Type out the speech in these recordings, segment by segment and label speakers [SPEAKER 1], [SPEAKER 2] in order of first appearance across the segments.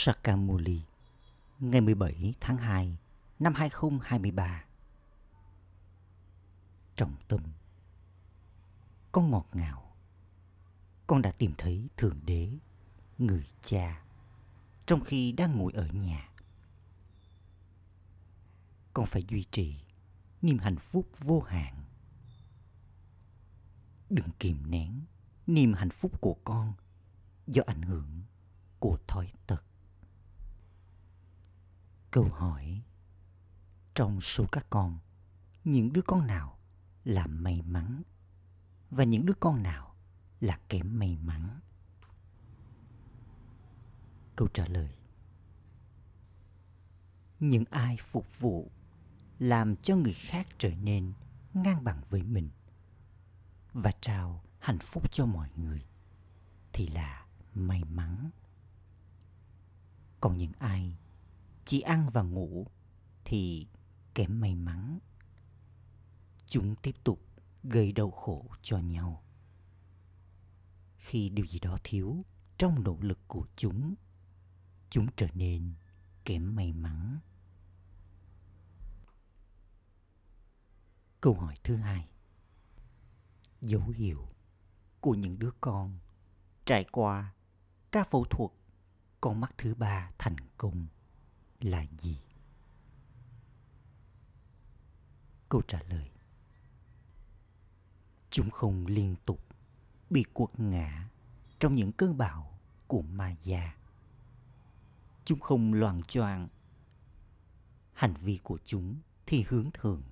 [SPEAKER 1] Sakamuli ngày 17 tháng 2 năm 2023. Trọng tâm Con ngọt ngào Con đã tìm thấy Thượng Đế, người cha, trong khi đang ngồi ở nhà. Con phải duy trì niềm hạnh phúc vô hạn. Đừng kìm nén niềm hạnh phúc của con do ảnh hưởng của thói tật câu hỏi. Trong số các con, những đứa con nào là may mắn? Và những đứa con nào là kém may mắn? Câu trả lời. Những ai phục vụ làm cho người khác trở nên ngang bằng với mình và trao hạnh phúc cho mọi người thì là may mắn. Còn những ai chỉ ăn và ngủ thì kém may mắn. Chúng tiếp tục gây đau khổ cho nhau. Khi điều gì đó thiếu trong nỗ lực của chúng chúng trở nên kém may mắn. Câu hỏi thứ hai. Dấu hiệu của những đứa con trải qua các phẫu thuật con mắt thứ ba thành công là gì? Câu trả lời Chúng không liên tục bị quật ngã trong những cơn bão của ma già. Chúng không loạn choạng. Hành vi của chúng thì hướng thường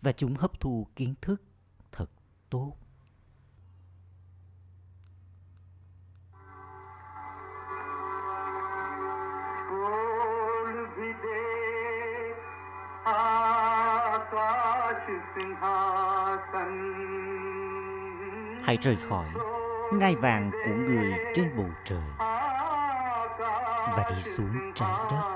[SPEAKER 1] và chúng hấp thu kiến thức thật tốt. Hãy rời khỏi ngai vàng của người trên bầu trời và đi xuống trái đất.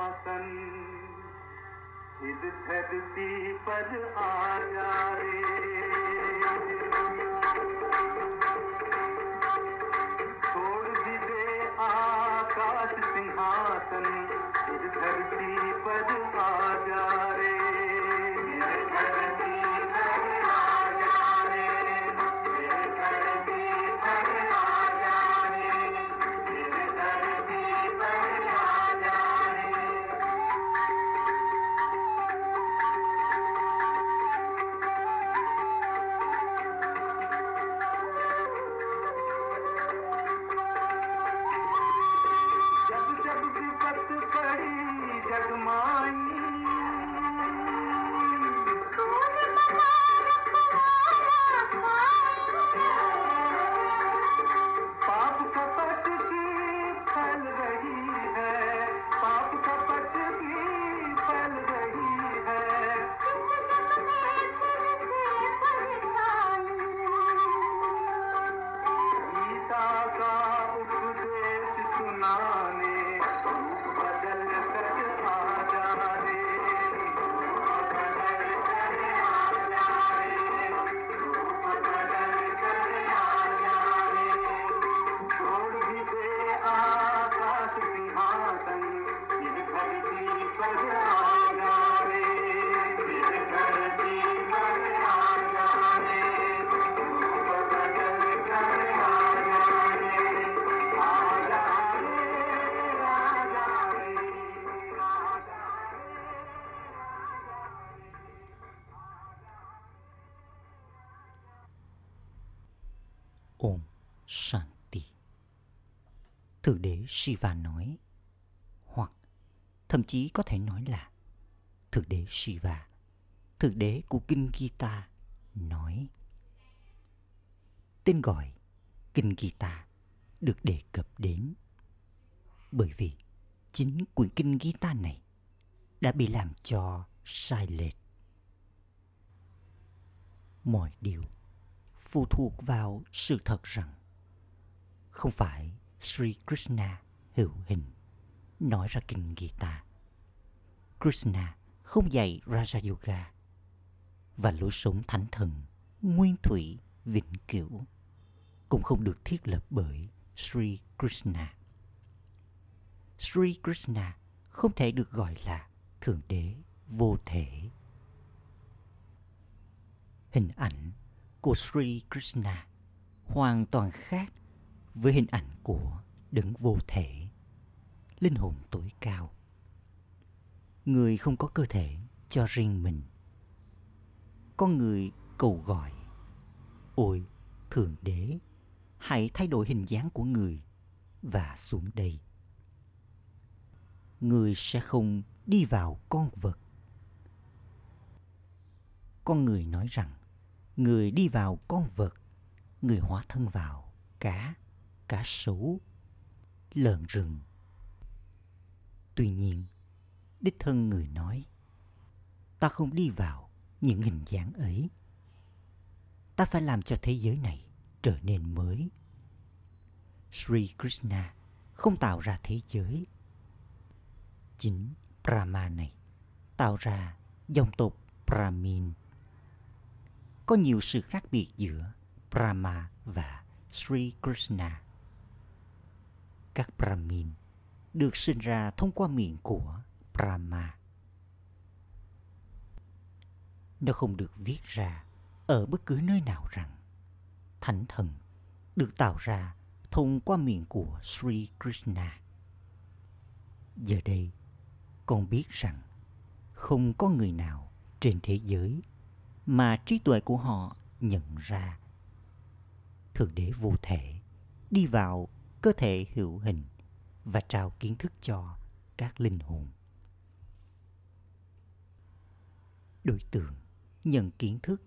[SPEAKER 1] Thượng đế Shiva nói, hoặc thậm chí có thể nói là Thượng đế Shiva, Thượng đế của Kinh Gita nói. Tên gọi Kinh Gita được đề cập đến bởi vì chính quyển Kinh Gita này đã bị làm cho sai lệch. Mọi điều phụ thuộc vào sự thật rằng không phải Sri Krishna hữu hình nói ra kinh Gita. Krishna không dạy Raja Yoga và lối sống thánh thần, nguyên thủy, vĩnh cửu cũng không được thiết lập bởi Sri Krishna. Sri Krishna không thể được gọi là Thượng Đế vô thể. Hình ảnh của Sri Krishna hoàn toàn khác với hình ảnh của đấng vô thể, linh hồn tối cao. Người không có cơ thể cho riêng mình. Con người cầu gọi, ôi Thượng Đế, hãy thay đổi hình dáng của người và xuống đây. Người sẽ không đi vào con vật. Con người nói rằng, người đi vào con vật, người hóa thân vào cá, cá sấu, lợn rừng. Tuy nhiên, đích thân người nói, ta không đi vào những hình dáng ấy. Ta phải làm cho thế giới này trở nên mới. Sri Krishna không tạo ra thế giới. Chính Brahma này tạo ra dòng tộc Brahmin. Có nhiều sự khác biệt giữa Brahma và Sri Krishna. Các Brahmin được sinh ra thông qua miệng của Brahma. Nó không được viết ra ở bất cứ nơi nào rằng thánh thần được tạo ra thông qua miệng của Sri Krishna. Giờ đây, con biết rằng không có người nào trên thế giới mà trí tuệ của họ nhận ra thượng đế vô thể đi vào cơ thể hữu hình và trao kiến thức cho các linh hồn. Đối tượng nhận kiến thức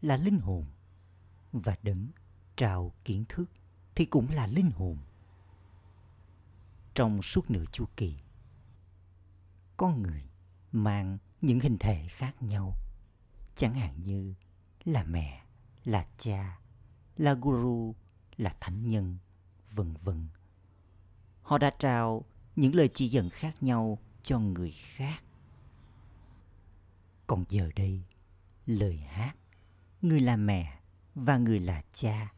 [SPEAKER 1] là linh hồn và đấng trao kiến thức thì cũng là linh hồn. Trong suốt nửa chu kỳ, con người mang những hình thể khác nhau, chẳng hạn như là mẹ, là cha, là guru, là thánh nhân vân vân họ đã trao những lời chỉ dẫn khác nhau cho người khác. Còn giờ đây, lời hát, người là mẹ và người là cha.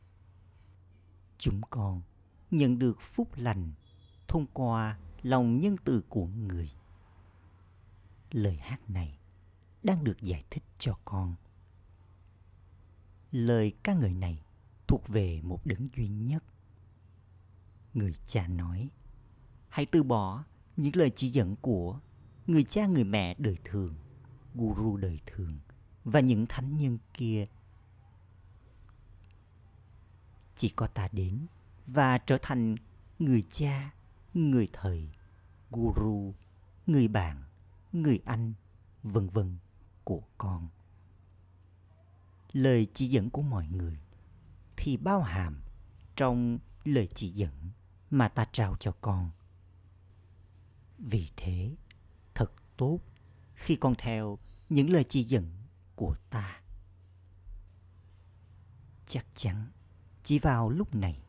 [SPEAKER 1] Chúng con nhận được phúc lành thông qua lòng nhân từ của người. Lời hát này đang được giải thích cho con. Lời ca ngợi này thuộc về một đấng duy nhất người cha nói. Hãy từ bỏ những lời chỉ dẫn của người cha người mẹ đời thường, guru đời thường và những thánh nhân kia. Chỉ có ta đến và trở thành người cha, người thầy, guru, người bạn, người anh, vân vân của con. Lời chỉ dẫn của mọi người thì bao hàm trong lời chỉ dẫn mà ta trao cho con. Vì thế, thật tốt khi con theo những lời chỉ dẫn của ta. Chắc chắn chỉ vào lúc này,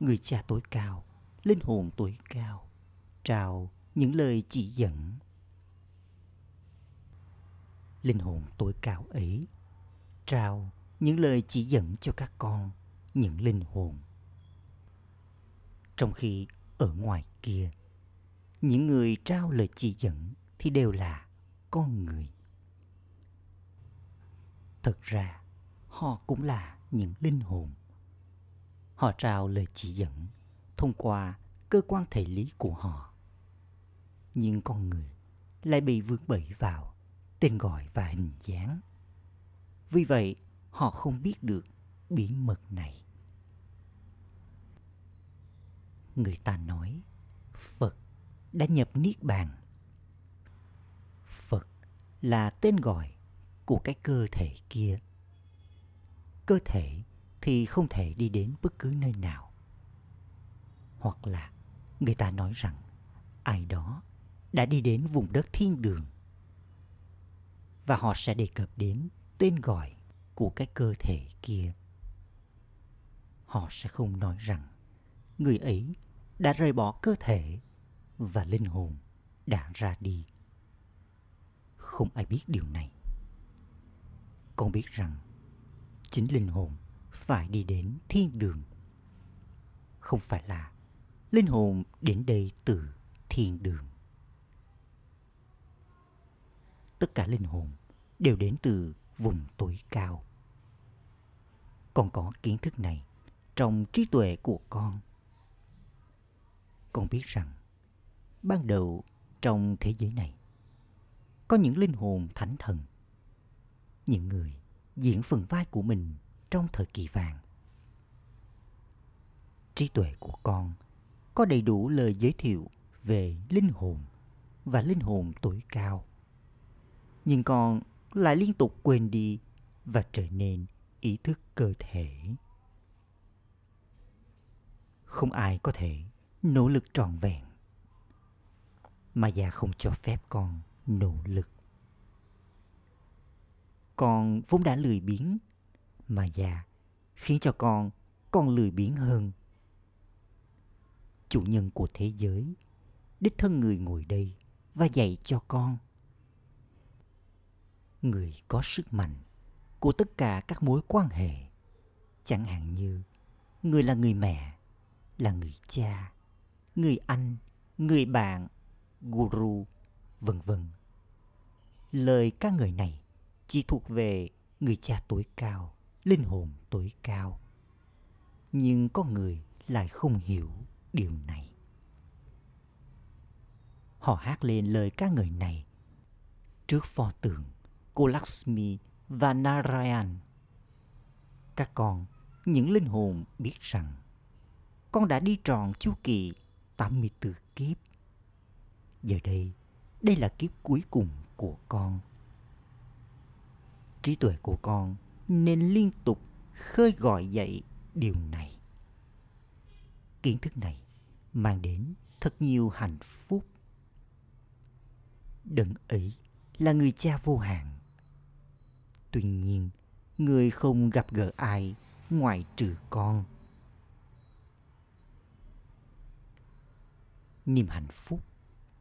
[SPEAKER 1] người cha tối cao, linh hồn tối cao, trao những lời chỉ dẫn. Linh hồn tối cao ấy trao những lời chỉ dẫn cho các con, những linh hồn trong khi ở ngoài kia. Những người trao lời chỉ dẫn thì đều là con người. Thật ra, họ cũng là những linh hồn. Họ trao lời chỉ dẫn thông qua cơ quan thể lý của họ. Nhưng con người lại bị vướng bẫy vào tên gọi và hình dáng. Vì vậy, họ không biết được bí mật này. Người ta nói, phật đã nhập niết bàn. Phật là tên gọi của cái cơ thể kia. Cơ thể thì không thể đi đến bất cứ nơi nào. Hoặc là người ta nói rằng ai đó đã đi đến vùng đất thiên đường. Và họ sẽ đề cập đến tên gọi của cái cơ thể kia. Họ sẽ không nói rằng người ấy đã rời bỏ cơ thể và linh hồn đã ra đi không ai biết điều này con biết rằng chính linh hồn phải đi đến thiên đường không phải là linh hồn đến đây từ thiên đường. Tất cả linh hồn đều đến từ vùng tối cao. Con có kiến thức này trong trí tuệ của con. Con biết rằng, ban đầu trong thế giới này, có những linh hồn thánh thần, những người diễn phần vai của mình trong thời kỳ vàng. Trí tuệ của con có đầy đủ lời giới thiệu về linh hồn và linh hồn tối cao. Nhưng con lại liên tục quên đi và trở nên ý thức cơ thể. Không ai có thể nỗ lực trọn vẹn. Mà già không cho phép con nỗ lực. Con vốn đã lười biếng, mà già khiến cho con còn lười biếng hơn. Chủ nhân của thế giới, đích thân người ngồi đây và dạy cho con. Người có sức mạnh của tất cả các mối quan hệ. Chẳng hạn như, người là người mẹ, là người cha người anh người bạn guru vân vân. Lời ca ngợi này chỉ thuộc về người cha tối cao linh hồn tối cao. Nhưng có người lại không hiểu điều này. Họ hát lên lời ca ngợi này trước pho tượng của Lakshmi và Narayan. Các con, những linh hồn biết rằng con đã đi tròn chu kỳ 84 kiếp. Giờ đây, đây là kiếp cuối cùng của con. Trí tuệ của con nên liên tục khơi gọi dậy điều này. Kiến thức này mang đến thật nhiều hạnh phúc. Đấng ấy là người cha vô hạn. Tuy nhiên, người không gặp gỡ ai ngoài trừ con. Niềm hạnh phúc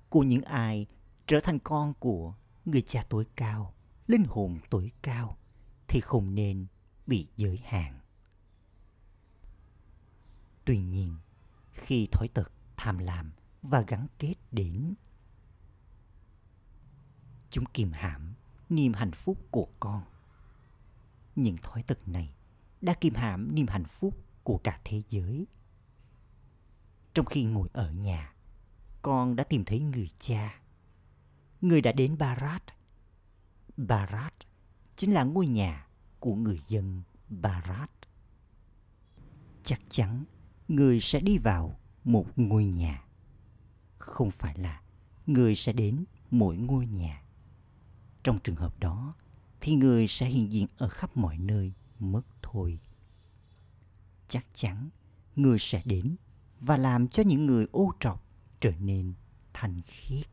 [SPEAKER 1] của những ai trở thành con của người cha tối cao, linh hồn tối cao thì không nên bị giới hạn. Tuy nhiên, khi thói tật tham lam và gắn kết đến chúng kìm hãm niềm hạnh phúc của con những thói tật này đã kìm hãm niềm hạnh phúc của cả thế giới trong khi ngồi ở nhà con đã tìm thấy người cha. Người đã đến barat. Barat chính là ngôi nhà của người dân barat. Chắc chắn người sẽ đi vào một ngôi nhà. Không phải là người sẽ đến mỗi ngôi nhà. Trong trường hợp đó thì người sẽ hiện diện ở khắp mọi nơi mất thôi. Chắc chắn người sẽ đến và làm cho những người ô trọc trở nên thanh khiết.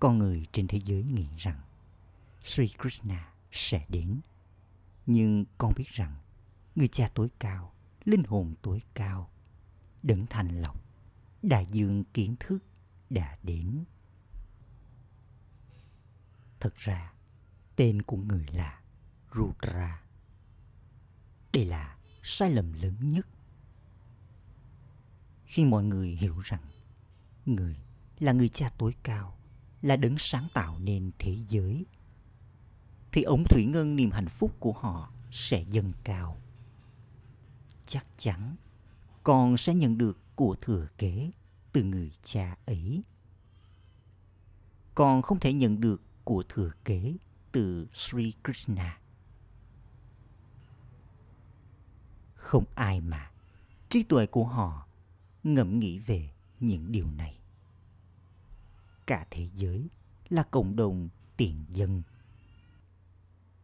[SPEAKER 1] Con người trên thế giới nghĩ rằng Sri Krishna sẽ đến, nhưng con biết rằng người cha tối cao, linh hồn tối cao, đấng thành lọc đại dương kiến thức đã đến. Thật ra, tên của người là rudra. Đây là sai lầm lớn nhất khi mọi người hiểu rằng người là người cha tối cao, là đấng sáng tạo nên thế giới, thì ống thủy ngân niềm hạnh phúc của họ sẽ dâng cao. Chắc chắn con sẽ nhận được của thừa kế từ người cha ấy. Con không thể nhận được của thừa kế từ Sri Krishna. Không ai mà. Trí tuệ của họ ngẫm nghĩ về những điều này. Cả thế giới là cộng đồng tiền dân.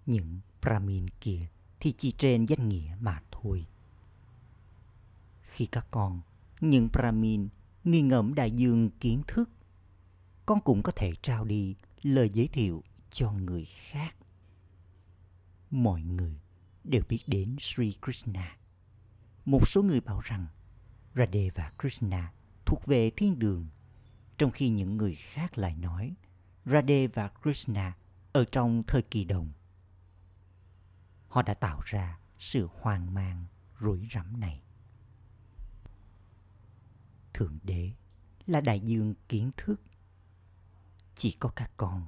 [SPEAKER 1] Những Brahmin kia thì chỉ trên danh nghĩa mà thôi. Khi các con, những Brahmin nghi ngẫm đại dương kiến thức, con cũng có thể trao đi lời giới thiệu cho người khác. Mọi người đều biết đến Sri Krishna. Một số người bảo rằng Radhe và Krishna thuộc về thiên đường, trong khi những người khác lại nói Radhe và Krishna ở trong thời kỳ đồng. Họ đã tạo ra sự hoang mang, rối rắm này. Thượng đế là đại dương kiến thức. Chỉ có các con,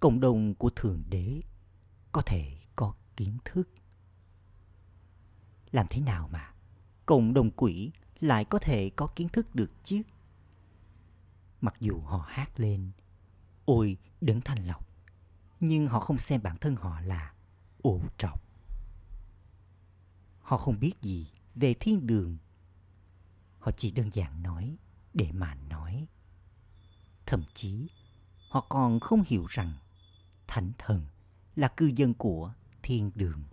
[SPEAKER 1] cộng đồng của Thượng Đế có thể có kiến thức. Làm thế nào mà cộng đồng quỷ lại có thể có kiến thức được chứ? Mặc dù họ hát lên, ôi đấng thanh lọc, nhưng họ không xem bản thân họ là ô trọc. Họ không biết gì về thiên đường. Họ chỉ đơn giản nói để mà nói. Thậm chí, họ còn không hiểu rằng thánh thần là cư dân của thiên đường.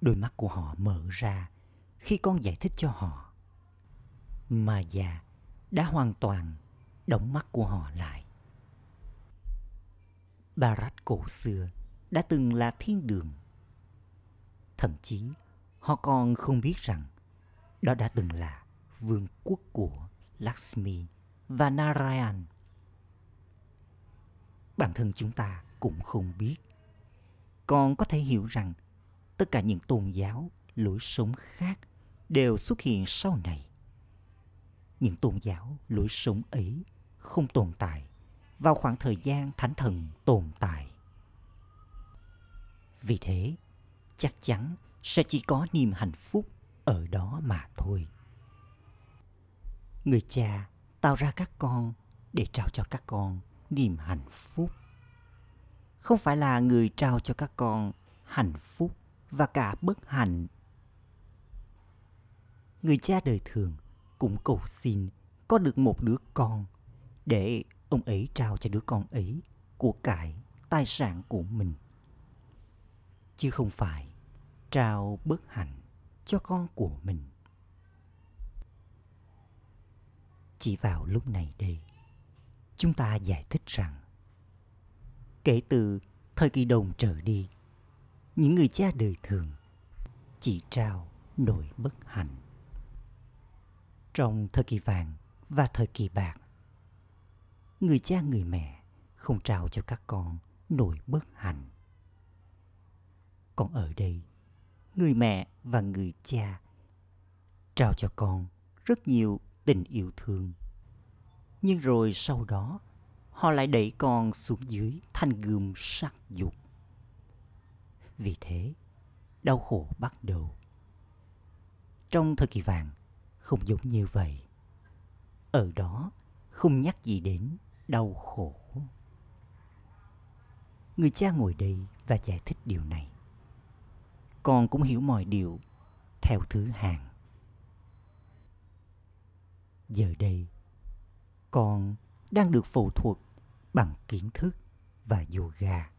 [SPEAKER 1] Đôi mắt của họ mở ra khi con giải thích cho họ. Mà già đã hoàn toàn đóng mắt của họ lại. Barat cổ xưa đã từng là thiên đường. Thậm chí, họ còn không biết rằng đó đã từng là vương quốc của Lakshmi và Narayan. Bản thân chúng ta cũng không biết. Còn có thể hiểu rằng tất cả những tôn giáo, lối sống khác đều xuất hiện sau này. Những tôn giáo, lối sống ấy không tồn tại vào khoảng thời gian thánh thần tồn tại. Vì thế, chắc chắn sẽ chỉ có niềm hạnh phúc ở đó mà thôi. Người cha tạo ra các con để trao cho các con niềm hạnh phúc. Không phải là người trao cho các con hạnh phúc và cả bất hạnh. Người cha đời thường cũng cầu xin có được một đứa con để ông ấy trao cho đứa con ấy của cải tài sản của mình. Chứ không phải trao bất hạnh cho con của mình. Chỉ vào lúc này đây, chúng ta giải thích rằng kể từ thời kỳ đồng trở đi, những người cha đời thường chỉ trao nỗi bất hạnh trong thời kỳ vàng và thời kỳ bạc. Người cha, người mẹ không trao cho các con nỗi bất hạnh. Còn ở đây, người mẹ và người cha trao cho con rất nhiều tình yêu thương. Nhưng rồi sau đó, họ lại đẩy con xuống dưới thanh gươm sắc dục. Vì thế, đau khổ bắt đầu. Trong thời kỳ vàng không giống như vậy. Ở đó, không nhắc gì đến đau khổ. Người cha ngồi đây và giải thích điều này. Con cũng hiểu mọi điều theo thứ hàng giờ đây, con đang được phụ thuộc bằng kiến thức và yoga.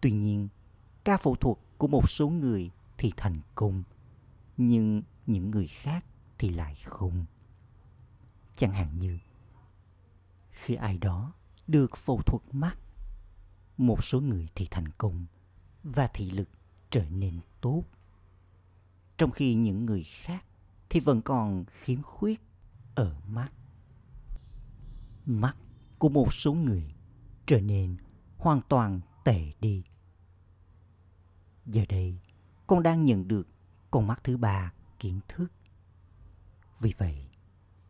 [SPEAKER 1] Tuy nhiên, ca phụ thuộc của một số người thì thành công, nhưng những người khác thì lại không. Chẳng hạn như, khi ai đó được phẫu thuật mắt, một số người thì thành công và thị lực trở nên tốt. Trong khi những người khác thì vẫn còn khiếm khuyết ở mắt. Mắt của một số người trở nên hoàn toàn tệ đi. Giờ đây, con đang nhận được con mắt thứ ba kiến thức. Vì vậy,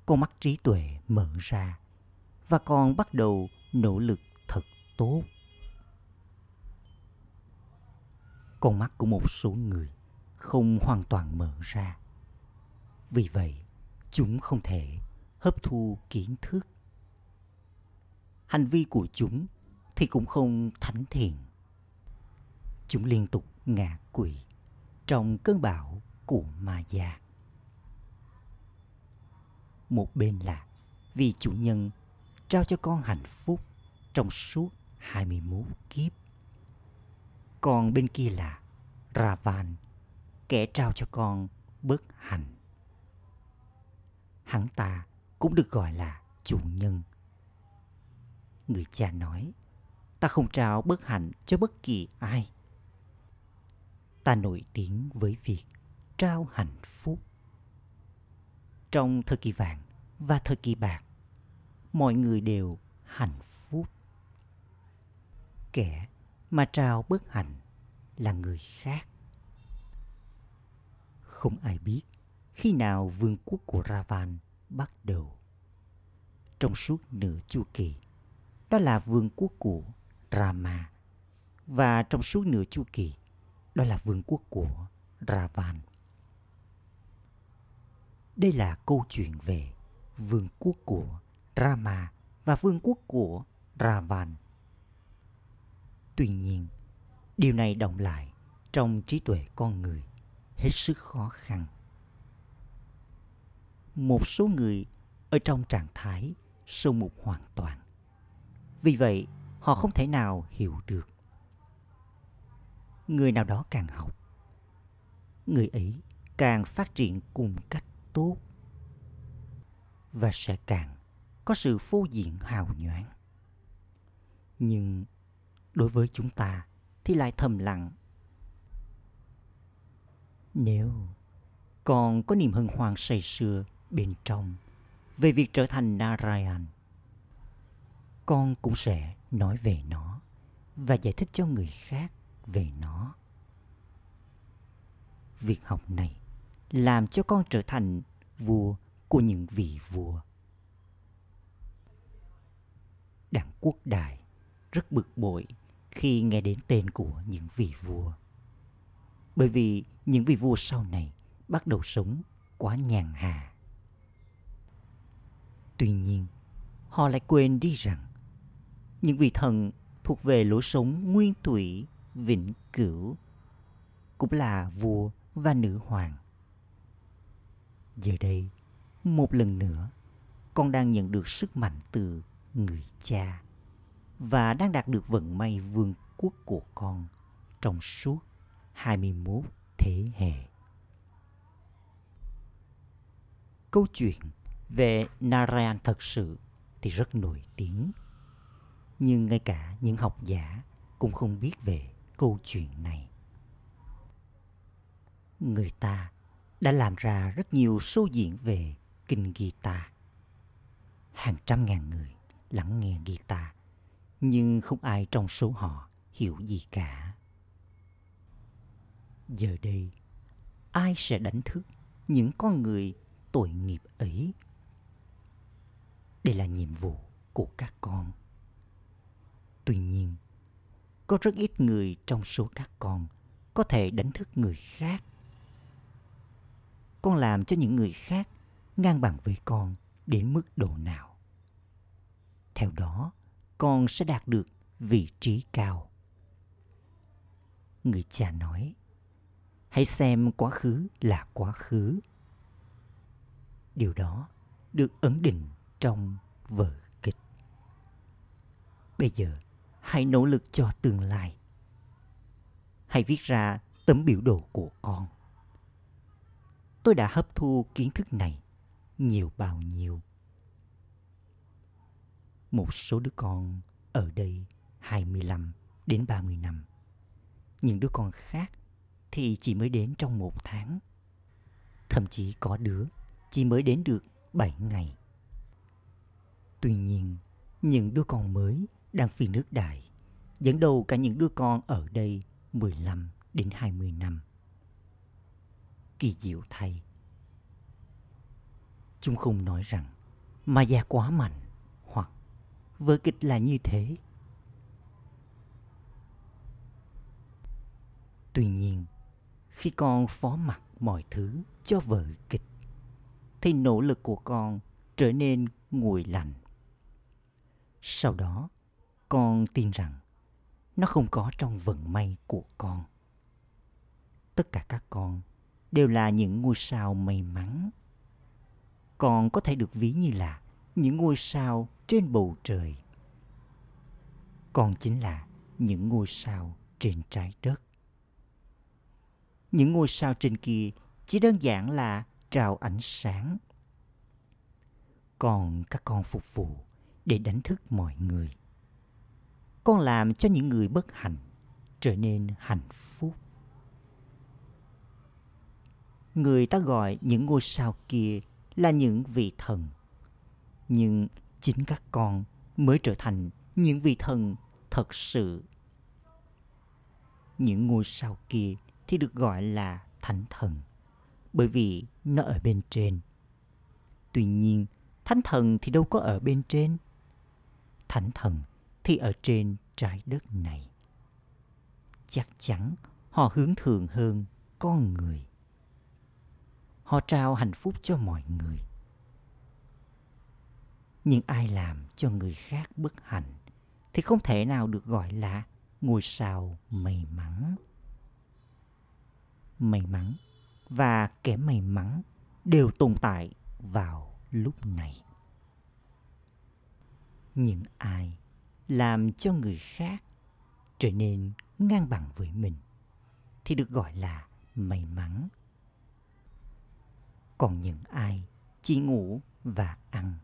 [SPEAKER 1] con mắt trí tuệ mở ra và con bắt đầu nỗ lực thật tốt. Con mắt của một số người không hoàn toàn mở ra. Vì vậy, chúng không thể hấp thu kiến thức. Hành vi của chúng thì cũng không thánh thiện. Chúng liên tục ngạ quỷ trong cơn bão của ma một bên là vì chủ nhân trao cho con hạnh phúc trong suốt 21 kiếp. Còn bên kia là Ravan, kẻ trao cho con bất hạnh. Hắn ta cũng được gọi là chủ nhân. Người cha nói, ta không trao bất hạnh cho bất kỳ ai. Ta nổi tiếng với việc trao hạnh phúc. Trong thời kỳ vàng và thời kỳ bạc, mọi người đều hạnh phúc. Kẻ mà trao bất hạnh là người khác. Không ai biết khi nào vương quốc của Ravan bắt đầu. Trong suốt nửa chu kỳ, đó là vương quốc của Rama và trong suốt nửa chu kỳ, đó là vương quốc của Ravan. Đây là câu chuyện về vương quốc của Rama và vương quốc của Ravan. Tuy nhiên, điều này động lại trong trí tuệ con người hết sức khó khăn. Một số người ở trong trạng thái sâu mục hoàn toàn. Vì vậy, họ không thể nào hiểu được. Người nào đó càng học, người ấy càng phát triển cùng cách tốt và sẽ càng có sự phô diện hào nhoáng. Nhưng đối với chúng ta thì lại thầm lặng. Nếu còn có niềm hân hoan say sưa bên trong về việc trở thành Narayan, con cũng sẽ nói về nó và giải thích cho người khác về nó. Việc học này làm cho con trở thành vua của những vị vua. Đảng quốc đại rất bực bội khi nghe đến tên của những vị vua. Bởi vì những vị vua sau này bắt đầu sống quá nhàn hà. Tuy nhiên, họ lại quên đi rằng những vị thần thuộc về lối sống nguyên thủy, vĩnh cửu, cũng là vua và nữ hoàng. Giờ đây, một lần nữa, con đang nhận được sức mạnh từ người cha và đang đạt được vận may vương quốc của con trong suốt 21 thế hệ. Câu chuyện về Narayan thật sự thì rất nổi tiếng. Nhưng ngay cả những học giả cũng không biết về câu chuyện này. Người ta đã làm ra rất nhiều số diễn về kinh guitar. Hàng trăm ngàn người lắng nghe guitar, nhưng không ai trong số họ hiểu gì cả. Giờ đây, ai sẽ đánh thức những con người tội nghiệp ấy? Đây là nhiệm vụ của các con. Tuy nhiên, có rất ít người trong số các con có thể đánh thức người khác. Con làm cho những người khác ngang bằng với con đến mức độ nào. Theo đó, con sẽ đạt được vị trí cao. Người cha nói, hãy xem quá khứ là quá khứ. Điều đó được ấn định trong vở kịch. Bây giờ, hãy nỗ lực cho tương lai. Hãy viết ra tấm biểu đồ của con. Tôi đã hấp thu kiến thức này nhiều bao nhiêu. Một số đứa con ở đây 25 đến 30 năm. Những đứa con khác thì chỉ mới đến trong một tháng. Thậm chí có đứa chỉ mới đến được 7 ngày. Tuy nhiên, những đứa con mới đang phi nước đại dẫn đầu cả những đứa con ở đây 15 đến 20 năm. Kỳ diệu thay, Chúng không nói rằng mà già quá mạnh hoặc vở kịch là như thế. Tuy nhiên, khi con phó mặc mọi thứ cho vở kịch, thì nỗ lực của con trở nên nguội lạnh. Sau đó, con tin rằng nó không có trong vận may của con. Tất cả các con đều là những ngôi sao may mắn còn có thể được ví như là những ngôi sao trên bầu trời. Còn chính là những ngôi sao trên trái đất. Những ngôi sao trên kia chỉ đơn giản là trào ánh sáng. Còn các con phục vụ để đánh thức mọi người. Con làm cho những người bất hạnh trở nên hạnh phúc. Người ta gọi những ngôi sao kia là những vị thần. Nhưng chính các con mới trở thành những vị thần thật sự. Những ngôi sao kia thì được gọi là thánh thần, bởi vì nó ở bên trên. Tuy nhiên, thánh thần thì đâu có ở bên trên. Thánh thần thì ở trên trái đất này. Chắc chắn họ hướng thượng hơn con người. Họ trao hạnh phúc cho mọi người. Nhưng ai làm cho người khác bất hạnh thì không thể nào được gọi là ngôi sao may mắn. May mắn và kẻ may mắn đều tồn tại vào lúc này. Những ai làm cho người khác trở nên ngang bằng với mình thì được gọi là may mắn. Còn những ai chỉ ngủ và ăn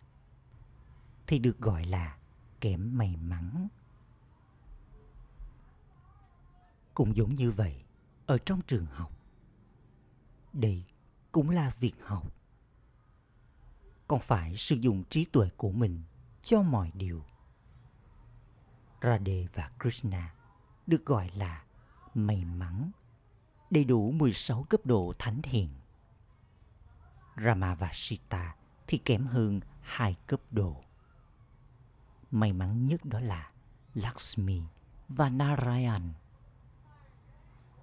[SPEAKER 1] thì được gọi là kém may mắn. Cũng giống như vậy, ở trong trường học, đây cũng là việc học. Còn phải sử dụng trí tuệ của mình cho mọi điều. Radhe và Krishna được gọi là may mắn, đầy đủ 16 cấp độ thánh hiền. Rama và Sita thì kém hơn hai cấp độ. May mắn nhất đó là Lakshmi và Narayan.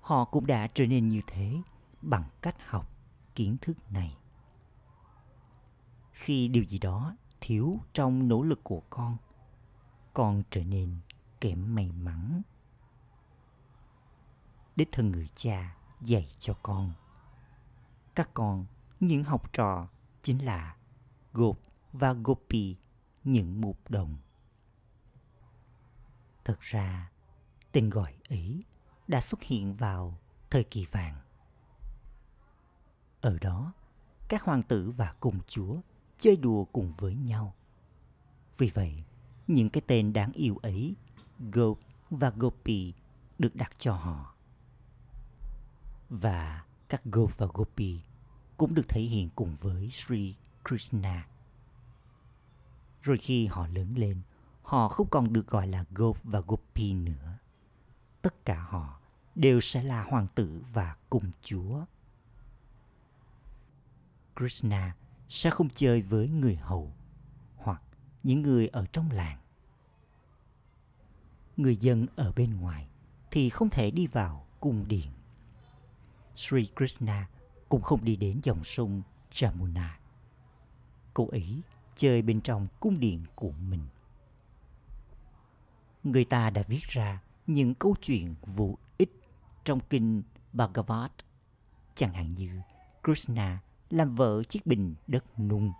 [SPEAKER 1] Họ cũng đã trở nên như thế bằng cách học kiến thức này. Khi điều gì đó thiếu trong nỗ lực của con, con trở nên kém may mắn. Đích thân người cha dạy cho con. Các con, những học trò chính là Gop và Gopi, những mục đồng. Thật ra, tên gọi ấy đã xuất hiện vào thời kỳ vàng. Ở đó, các hoàng tử và công chúa chơi đùa cùng với nhau. Vì vậy, những cái tên đáng yêu ấy, Gop và Gopi, được đặt cho họ. Và các Gop và Gopi cũng được thể hiện cùng với Sri Krishna. Rồi khi họ lớn lên, họ không còn được gọi là Gop và Gopi nữa. Tất cả họ đều sẽ là hoàng tử và cung chúa. Krishna sẽ không chơi với người hầu hoặc những người ở trong làng. Người dân ở bên ngoài thì không thể đi vào cung điện. Sri Krishna cũng không đi đến dòng sông Jamuna. Cô ấy chơi bên trong cung điện của mình. Người ta đã viết ra những câu chuyện vô ích trong kinh Bhagavad, chẳng hạn như Krishna làm vợ chiếc bình đất nung.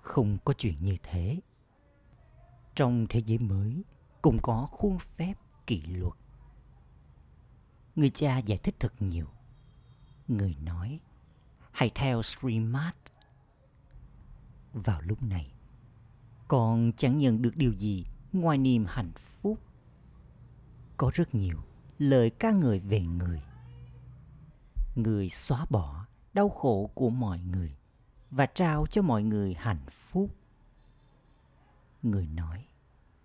[SPEAKER 1] Không có chuyện như thế. Trong thế giới mới cũng có khuôn phép kỷ luật. Người cha giải thích thật nhiều. Người nói, hãy theo Srimad. Vào lúc này, con chẳng nhận được điều gì ngoài niềm hạnh phúc. Có rất nhiều lời ca ngợi về người người xóa bỏ đau khổ của mọi người và trao cho mọi người hạnh phúc người nói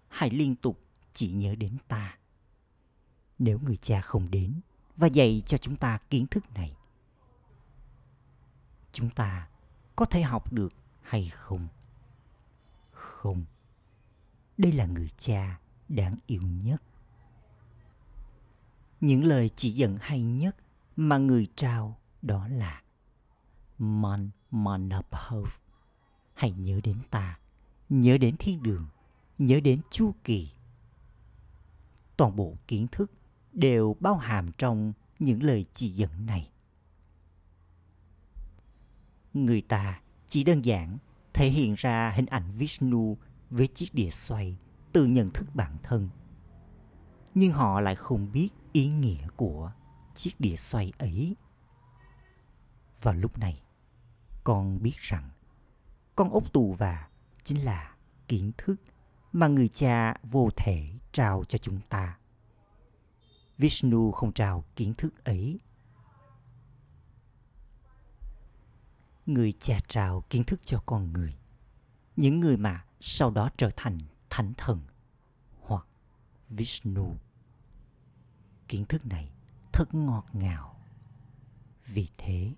[SPEAKER 1] hãy liên tục chỉ nhớ đến ta nếu người cha không đến và dạy cho chúng ta kiến thức này chúng ta có thể học được hay không không đây là người cha đáng yêu nhất những lời chỉ dẫn hay nhất mà người trao đó là Man Manabhav. Hãy nhớ đến ta, nhớ đến thiên đường, nhớ đến chu kỳ. Toàn bộ kiến thức đều bao hàm trong những lời chỉ dẫn này. Người ta chỉ đơn giản thể hiện ra hình ảnh Vishnu với chiếc đĩa xoay từ nhận thức bản thân. Nhưng họ lại không biết ý nghĩa của chiếc đĩa xoay ấy. Và lúc này, con biết rằng con ốc tù và chính là kiến thức mà người cha vô thể trao cho chúng ta. Vishnu không trao kiến thức ấy. Người cha trao kiến thức cho con người. Những người mà sau đó trở thành thánh thần hoặc Vishnu. Kiến thức này thật ngọt ngào Vì thế,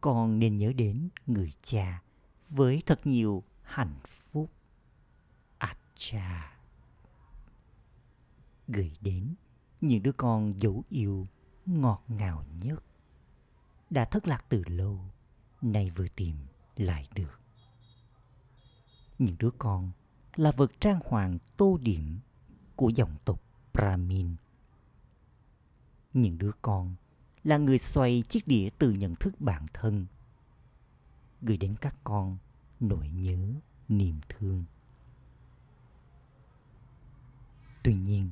[SPEAKER 1] con nên nhớ đến người cha với thật nhiều hạnh phúc. Acha. Gửi đến những đứa con dấu yêu ngọt ngào nhất. Đã thất lạc từ lâu, nay vừa tìm lại được. Những đứa con là vật trang hoàng tô điểm của dòng tộc Brahmin. Những đứa con là người xoay chiếc đĩa từ nhận thức bản thân gửi đến các con nỗi nhớ niềm thương tuy nhiên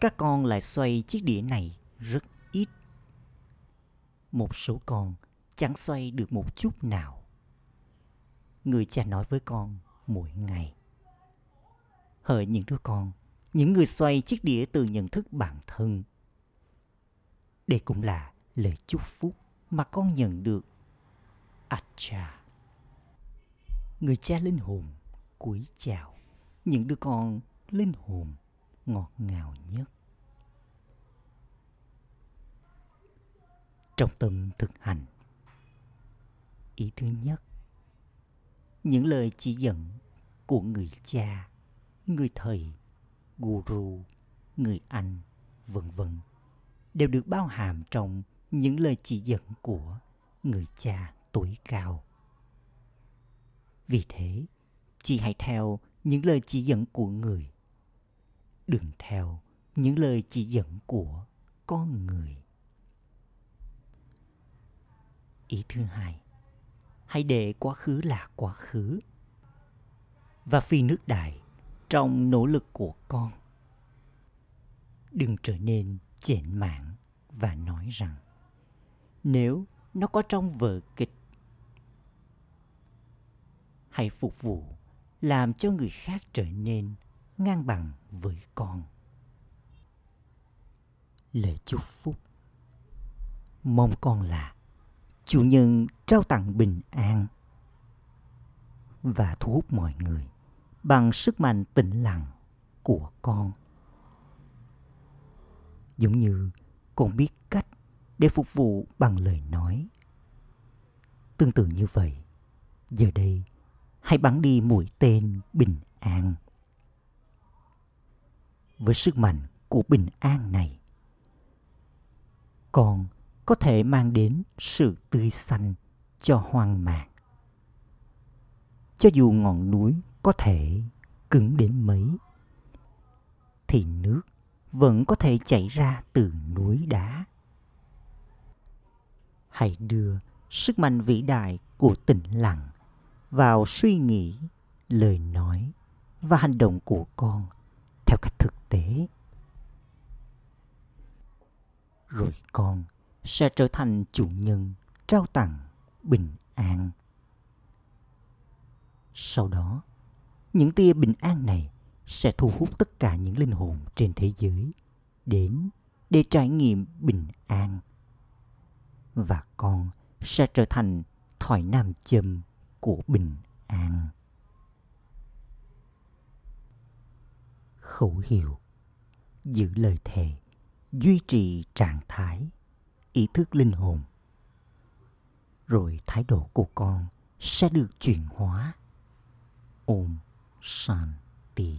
[SPEAKER 1] các con lại xoay chiếc đĩa này rất ít. Một số con chẳng xoay được một chút nào. Người cha nói với con mỗi ngày. Hỡi những đứa con, những người xoay chiếc đĩa từ nhận thức bản thân. Đây cũng là lời chúc phúc mà con nhận được. Acha. Người cha linh hồn cúi chào. Những đứa con linh hồn ngọt ngào nhất. Trong tâm thực hành, ý thứ nhất, những lời chỉ dẫn của người cha, người thầy, guru, người anh, vân vân đều được bao hàm trong những lời chỉ dẫn của người cha tuổi cao. Vì thế, chị hãy theo những lời chỉ dẫn của người. Đừng theo những lời chỉ dẫn của con người. Ý thứ hai, hãy để quá khứ là quá khứ và phi nước đại trong nỗ lực của con. Đừng trở nên chểnh mảng và nói rằng nếu nó có trong vở kịch hãy phục vụ làm cho người khác trở nên ngang bằng với con lời chúc phúc mong con là chủ nhân trao tặng bình an và thu hút mọi người bằng sức mạnh tĩnh lặng của con giống như con biết cách để phục vụ bằng lời nói. Tương tự như vậy, giờ đây hãy bắn đi mũi tên bình an. Với sức mạnh của bình an này, con có thể mang đến sự tươi xanh cho hoang mạc. Cho dù ngọn núi có thể cứng đến mấy, thì nước vẫn có thể chảy ra từ núi đá. Hãy đưa sức mạnh vĩ đại của tĩnh lặng vào suy nghĩ lời nói và hành động của con theo cách thực tế. Rồi con sẽ trở thành chủ nhân, trao tặng bình an. Sau đó, những tia bình an này sẽ thu hút tất cả những linh hồn trên thế giới đến để trải nghiệm bình an. Và con sẽ trở thành thỏi nam châm của bình an. Khẩu hiệu, Giữ lời thề, Duy trì trạng thái, Ý thức linh hồn Rồi thái độ của con sẽ được chuyển hóa. Om Shanti